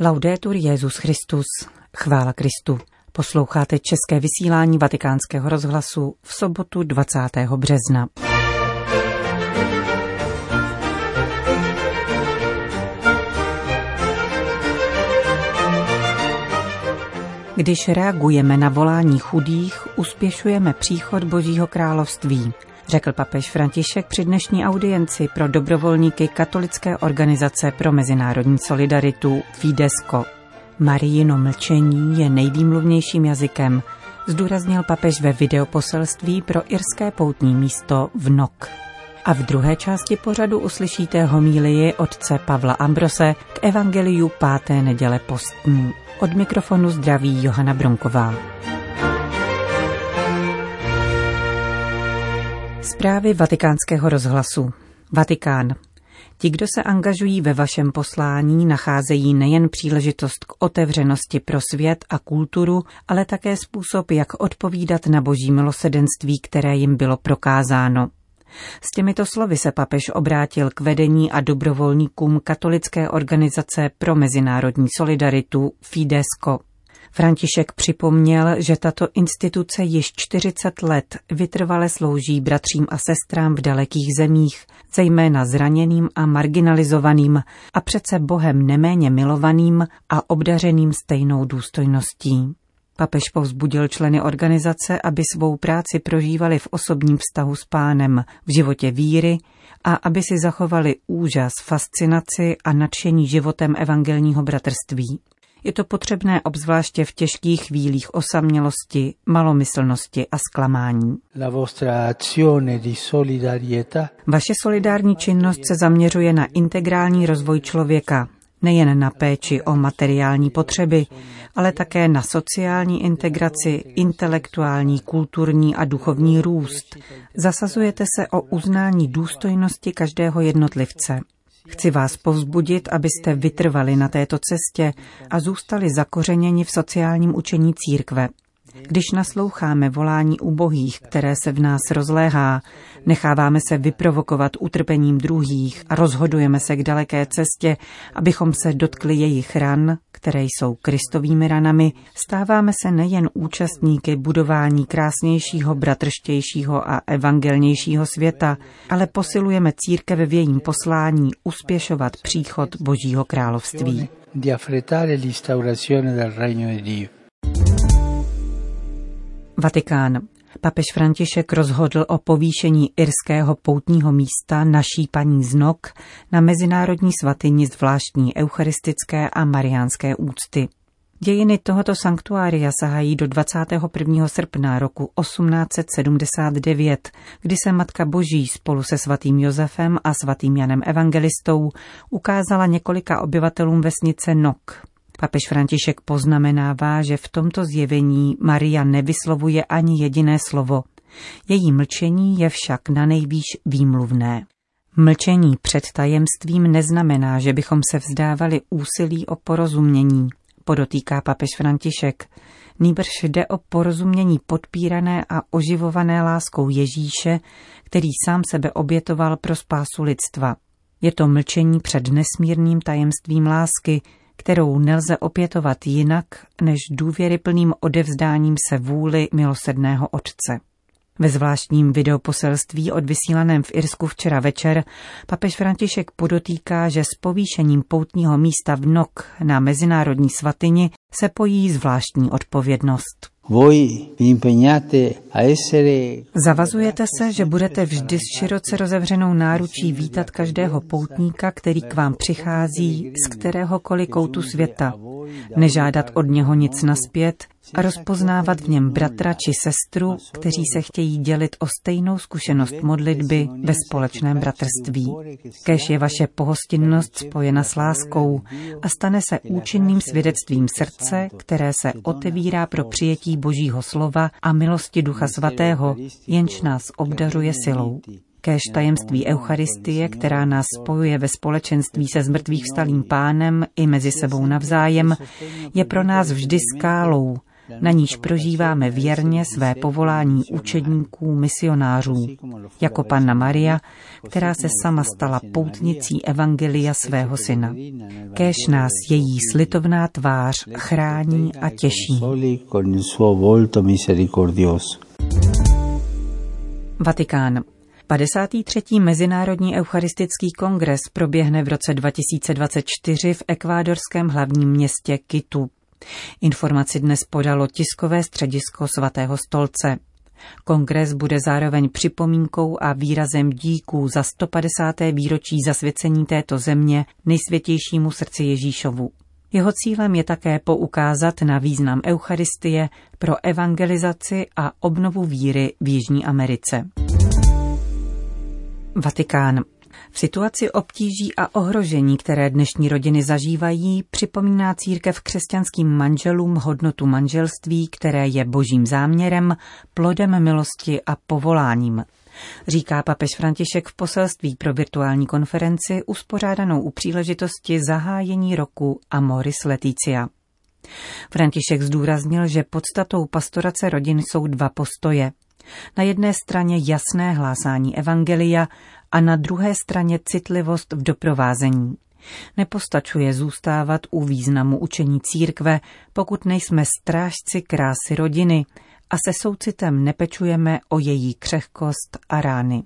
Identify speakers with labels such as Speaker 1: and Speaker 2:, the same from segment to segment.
Speaker 1: Laudetur Jezus Christus. Chvála Kristu. Posloucháte české vysílání Vatikánského rozhlasu v sobotu 20. března. Když reagujeme na volání chudých, uspěšujeme příchod Božího království, řekl papež František při dnešní audienci pro dobrovolníky katolické organizace pro mezinárodní solidaritu Fidesco. Marijino mlčení je nejvýmluvnějším jazykem, zdůraznil papež ve videoposelství pro irské poutní místo v Nok. A v druhé části pořadu uslyšíte homílii otce Pavla Ambrose k evangeliu páté neděle postní. Od mikrofonu zdraví Johana Bronková. Zprávy vatikánského rozhlasu. Vatikán. Ti, kdo se angažují ve vašem poslání, nacházejí nejen příležitost k otevřenosti pro svět a kulturu, ale také způsob, jak odpovídat na boží milosedenství, které jim bylo prokázáno. S těmito slovy se papež obrátil k vedení a dobrovolníkům katolické organizace pro mezinárodní solidaritu Fidesco. František připomněl, že tato instituce již 40 let vytrvale slouží bratřím a sestrám v dalekých zemích, zejména zraněným a marginalizovaným a přece Bohem neméně milovaným a obdařeným stejnou důstojností. Papež povzbudil členy organizace, aby svou práci prožívali v osobním vztahu s pánem, v životě víry a aby si zachovali úžas, fascinaci a nadšení životem evangelního bratrství. Je to potřebné obzvláště v těžkých chvílích osamělosti, malomyslnosti a zklamání. Vaše solidární činnost se zaměřuje na integrální rozvoj člověka, nejen na péči o materiální potřeby, ale také na sociální integraci, intelektuální, kulturní a duchovní růst. Zasazujete se o uznání důstojnosti každého jednotlivce. Chci vás povzbudit, abyste vytrvali na této cestě a zůstali zakořeněni v sociálním učení církve. Když nasloucháme volání ubohých, které se v nás rozléhá, necháváme se vyprovokovat utrpením druhých a rozhodujeme se k daleké cestě, abychom se dotkli jejich ran, které jsou kristovými ranami, stáváme se nejen účastníky budování krásnějšího, bratrštějšího a evangelnějšího světa, ale posilujeme církev v jejím poslání uspěšovat příchod Božího království. Di affrettare l'instaurazione del regno di Dio. Vatikán. Papež František rozhodl o povýšení irského poutního místa naší paní Znok na mezinárodní svatyni zvláštní eucharistické a mariánské úcty. Dějiny tohoto sanktuária sahají do 21. srpna roku 1879, kdy se Matka Boží spolu se svatým Josefem a svatým Janem Evangelistou ukázala několika obyvatelům vesnice Nok. Papež František poznamenává, že v tomto zjevení Maria nevyslovuje ani jediné slovo. Její mlčení je však na nejvýš výmluvné. Mlčení před tajemstvím neznamená, že bychom se vzdávali úsilí o porozumění, podotýká papež František. Nýbrž jde o porozumění podpírané a oživované láskou Ježíše, který sám sebe obětoval pro spásu lidstva. Je to mlčení před nesmírným tajemstvím lásky, kterou nelze opětovat jinak než důvěryplným odevzdáním se vůli milosedného Otce. Ve zvláštním videoposelství odvysílaném v Irsku včera večer papež František podotýká, že s povýšením poutního místa v Nok na mezinárodní svatyni se pojí zvláštní odpovědnost. Zavazujete se, že budete vždy s široce rozevřenou náručí vítat každého poutníka, který k vám přichází z kteréhokoliv koutu světa, nežádat od něho nic naspět a rozpoznávat v něm bratra či sestru, kteří se chtějí dělit o stejnou zkušenost modlitby ve společném bratrství. Kež je vaše pohostinnost spojena s láskou a stane se účinným svědectvím srdce, které se otevírá pro přijetí Božího slova a milosti Ducha Svatého, jenž nás obdařuje silou. Kéž tajemství Eucharistie, která nás spojuje ve společenství se zmrtvých vstalým pánem i mezi sebou navzájem, je pro nás vždy skálou, na níž prožíváme věrně své povolání učedníků, misionářů, jako Panna Maria, která se sama stala poutnicí evangelia svého syna. Kéž nás její slitovná tvář chrání a těší. Vatikán. 53. Mezinárodní eucharistický kongres proběhne v roce 2024 v ekvádorském hlavním městě Kitu. Informaci dnes podalo tiskové středisko svatého stolce. Kongres bude zároveň připomínkou a výrazem díků za 150. výročí zasvěcení této země nejsvětějšímu srdci Ježíšovu. Jeho cílem je také poukázat na význam Eucharistie pro evangelizaci a obnovu víry v Jižní Americe. Vatikán. V situaci obtíží a ohrožení, které dnešní rodiny zažívají, připomíná církev křesťanským manželům hodnotu manželství, které je božím záměrem, plodem milosti a povoláním. Říká papež František v poselství pro virtuální konferenci uspořádanou u příležitosti zahájení roku Amoris Leticia. František zdůraznil, že podstatou pastorace rodin jsou dva postoje – na jedné straně jasné hlásání evangelia a na druhé straně citlivost v doprovázení. Nepostačuje zůstávat u významu učení církve, pokud nejsme strážci krásy rodiny a se soucitem nepečujeme o její křehkost a rány.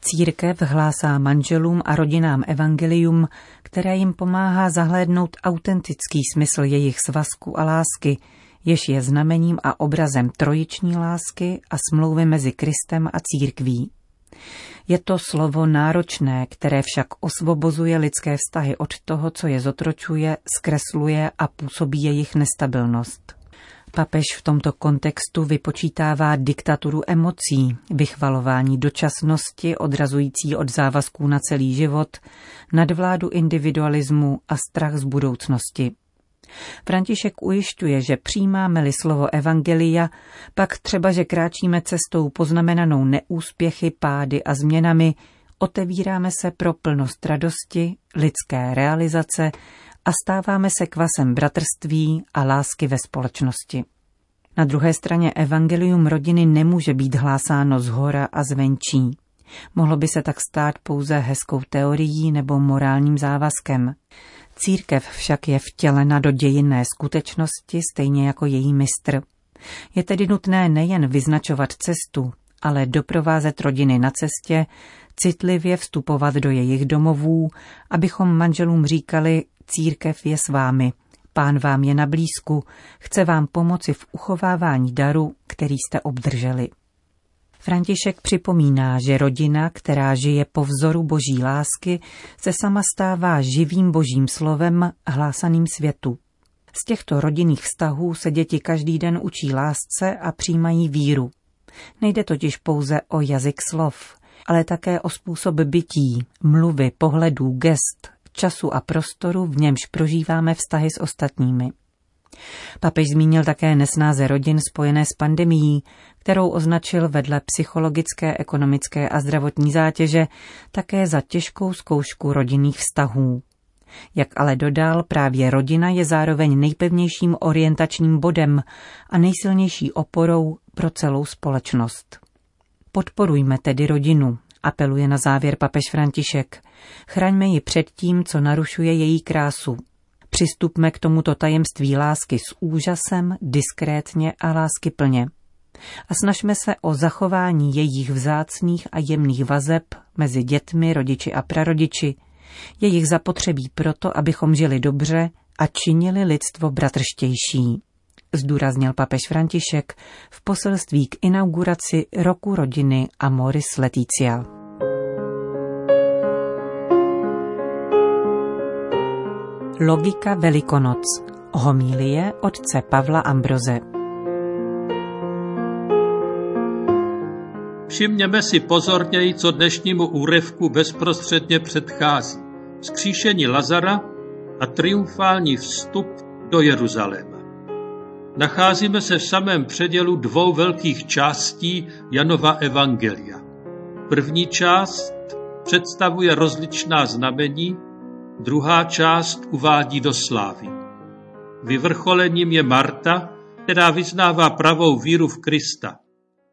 Speaker 1: Církev hlásá manželům a rodinám evangelium, které jim pomáhá zahlédnout autentický smysl jejich svazku a lásky, jež je znamením a obrazem trojiční lásky a smlouvy mezi Kristem a církví. Je to slovo náročné, které však osvobozuje lidské vztahy od toho, co je zotročuje, zkresluje a působí jejich nestabilnost. Papež v tomto kontextu vypočítává diktaturu emocí, vychvalování dočasnosti odrazující od závazků na celý život, nadvládu individualismu a strach z budoucnosti. František ujišťuje, že přijímáme-li slovo Evangelia, pak třeba, že kráčíme cestou poznamenanou neúspěchy, pády a změnami, otevíráme se pro plnost radosti, lidské realizace a stáváme se kvasem bratrství a lásky ve společnosti. Na druhé straně evangelium rodiny nemůže být hlásáno z hora a zvenčí. Mohlo by se tak stát pouze hezkou teorií nebo morálním závazkem. Církev však je vtělena do dějinné skutečnosti stejně jako její mistr. Je tedy nutné nejen vyznačovat cestu, ale doprovázet rodiny na cestě, citlivě vstupovat do jejich domovů, abychom manželům říkali, církev je s vámi, pán vám je na blízku, chce vám pomoci v uchovávání daru, který jste obdrželi. František připomíná, že rodina, která žije po vzoru boží lásky, se sama stává živým božím slovem hlásaným světu. Z těchto rodinných vztahů se děti každý den učí lásce a přijímají víru. Nejde totiž pouze o jazyk slov, ale také o způsob bytí, mluvy, pohledů, gest, času a prostoru, v němž prožíváme vztahy s ostatními. Papež zmínil také nesnáze rodin spojené s pandemií, kterou označil vedle psychologické, ekonomické a zdravotní zátěže také za těžkou zkoušku rodinných vztahů. Jak ale dodal, právě rodina je zároveň nejpevnějším orientačním bodem a nejsilnější oporou pro celou společnost. Podporujme tedy rodinu, apeluje na závěr papež František. Chraňme ji před tím, co narušuje její krásu, Přistupme k tomuto tajemství lásky s úžasem, diskrétně a láskyplně. A snažme se o zachování jejich vzácných a jemných vazeb mezi dětmi, rodiči a prarodiči, jejich zapotřebí proto, abychom žili dobře a činili lidstvo bratrštější. Zdůraznil papež František v poselství k inauguraci roku rodiny Amoris Leticia. Logika Velikonoc. Homílie otce Pavla Ambroze.
Speaker 2: Všimněme si pozorněji, co dnešnímu úryvku bezprostředně předchází. Skříšení Lazara a triumfální vstup do Jeruzaléma. Nacházíme se v samém předělu dvou velkých částí Janova Evangelia. První část představuje rozličná znamení, Druhá část uvádí do slávy. Vyvrcholením je Marta, která vyznává pravou víru v Krista.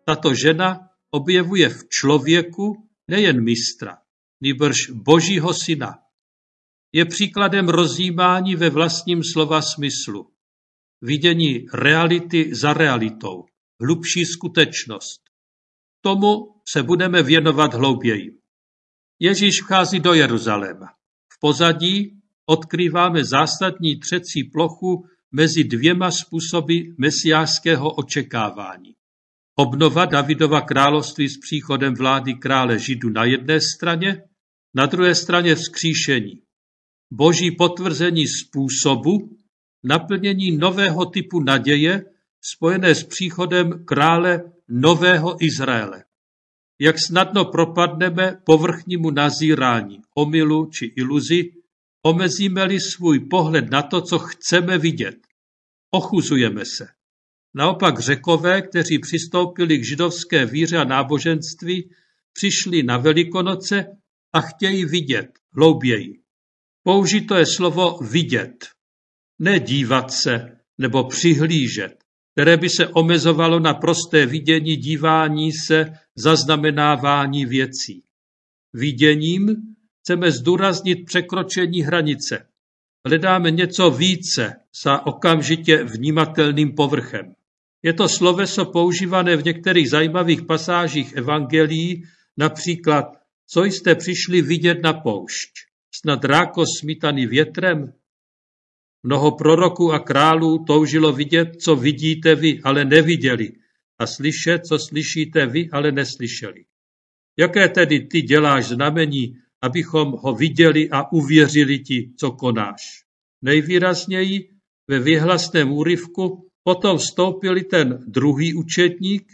Speaker 2: Tato žena objevuje v člověku nejen mistra, nýbrž božího syna. Je příkladem rozjímání ve vlastním slova smyslu. Vidění reality za realitou, hlubší skutečnost. Tomu se budeme věnovat hlouběji. Ježíš vchází do Jeruzaléma. Pozadí odkrýváme zásadní třecí plochu mezi dvěma způsoby mesiářského očekávání. Obnova Davidova království s příchodem vlády krále Židu na jedné straně, na druhé straně vzkříšení. Boží potvrzení způsobu naplnění nového typu naděje spojené s příchodem krále nového Izraele. Jak snadno propadneme povrchnímu nazírání, omylu či iluzi, omezíme-li svůj pohled na to, co chceme vidět. Ochuzujeme se. Naopak řekové, kteří přistoupili k židovské víře a náboženství, přišli na Velikonoce a chtějí vidět hlouběji. Použito je slovo vidět, ne dívat se nebo přihlížet, které by se omezovalo na prosté vidění, dívání se, zaznamenávání věcí. Viděním chceme zdůraznit překročení hranice. Hledáme něco více za okamžitě vnímatelným povrchem. Je to sloveso používané v některých zajímavých pasážích evangelií, například, co jste přišli vidět na poušť, snad ráko smítaný větrem? Mnoho proroků a králů toužilo vidět, co vidíte vy, ale neviděli, a slyšet, co slyšíte vy, ale neslyšeli. Jaké tedy ty děláš znamení, abychom ho viděli a uvěřili ti, co konáš? Nejvýrazněji ve vyhlasném úryvku Potom vstoupil ten druhý učetník,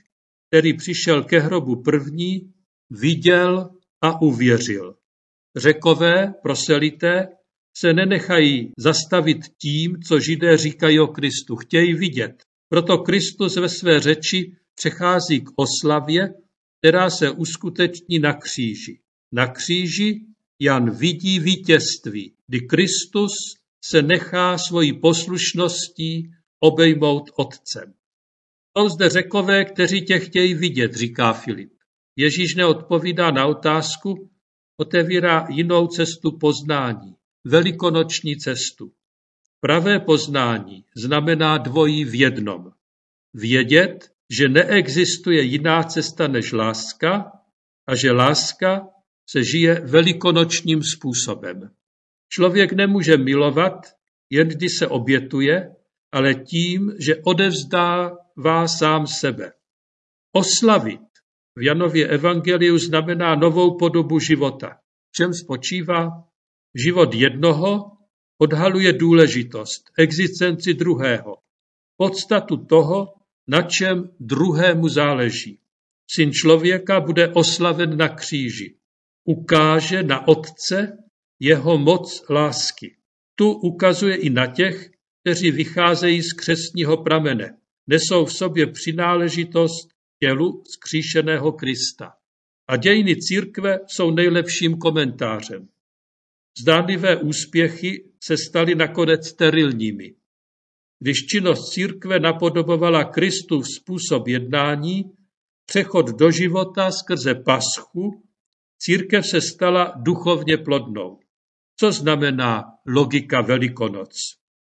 Speaker 2: který přišel ke hrobu první, viděl a uvěřil. Řekové, proselité, se nenechají zastavit tím, co židé říkají o Kristu. Chtějí vidět. Proto Kristus ve své řeči přechází k oslavě, která se uskuteční na kříži. Na kříži Jan vidí vítězství, kdy Kristus se nechá svojí poslušností obejmout otcem. Jsou zde řekové, kteří tě chtějí vidět, říká Filip. Ježíš neodpovídá na otázku, otevírá jinou cestu poznání, velikonoční cestu. Pravé poznání znamená dvojí v jednom. Vědět, že neexistuje jiná cesta než láska a že láska se žije velikonočním způsobem. Člověk nemůže milovat, jen když se obětuje ale tím, že odevzdává sám sebe. Oslavit v Janově evangeliu znamená novou podobu života. V čem spočívá? Život jednoho odhaluje důležitost, existenci druhého, podstatu toho, na čem druhému záleží. Syn člověka bude oslaven na kříži. Ukáže na Otce jeho moc lásky. Tu ukazuje i na těch, kteří vycházejí z křesního pramene, nesou v sobě přináležitost tělu zkříšeného Krista. A dějiny církve jsou nejlepším komentářem. Zdánlivé úspěchy se staly nakonec sterilními. Když činnost církve napodobovala Kristův způsob jednání, přechod do života skrze paschu, církev se stala duchovně plodnou. Co znamená logika Velikonoc?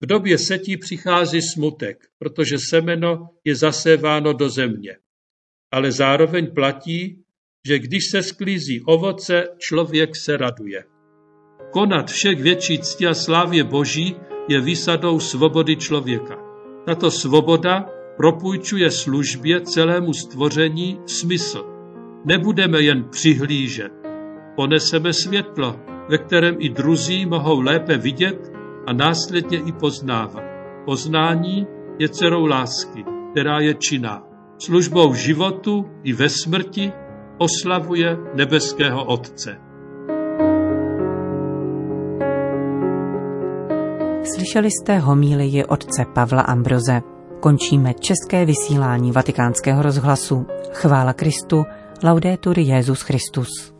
Speaker 2: V době setí přichází smutek, protože semeno je zaséváno do země. Ale zároveň platí, že když se sklízí ovoce, člověk se raduje. Konat všech větší cti a slávě Boží je výsadou svobody člověka. Tato svoboda propůjčuje službě celému stvoření smysl. Nebudeme jen přihlížet. Poneseme světlo, ve kterém i druzí mohou lépe vidět a následně i poznávat. Poznání je dcerou lásky, která je činná. Službou životu i ve smrti oslavuje nebeského Otce.
Speaker 1: Slyšeli jste homílii otce Pavla Ambroze. Končíme české vysílání vatikánského rozhlasu. Chvála Kristu, laudetur Jezus Christus.